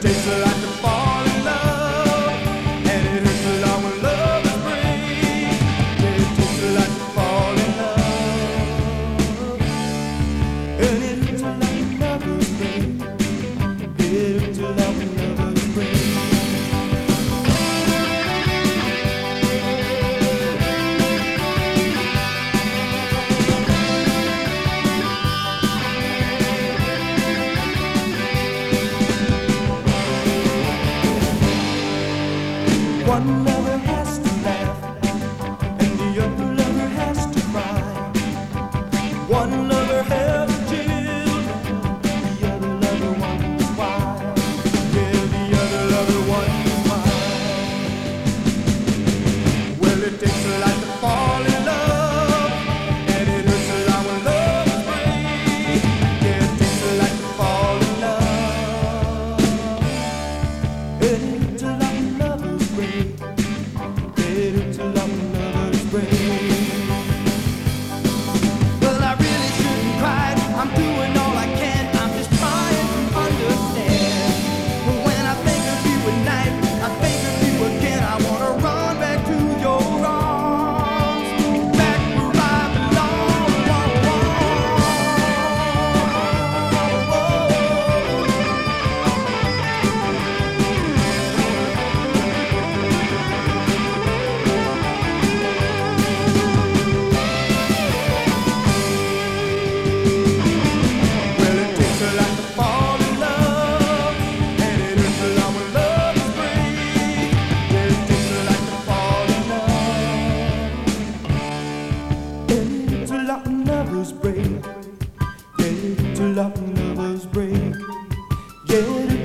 Well, it a fall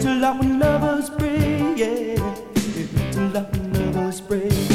till I'm lovers pray, yeah. Till I'm lovers pray.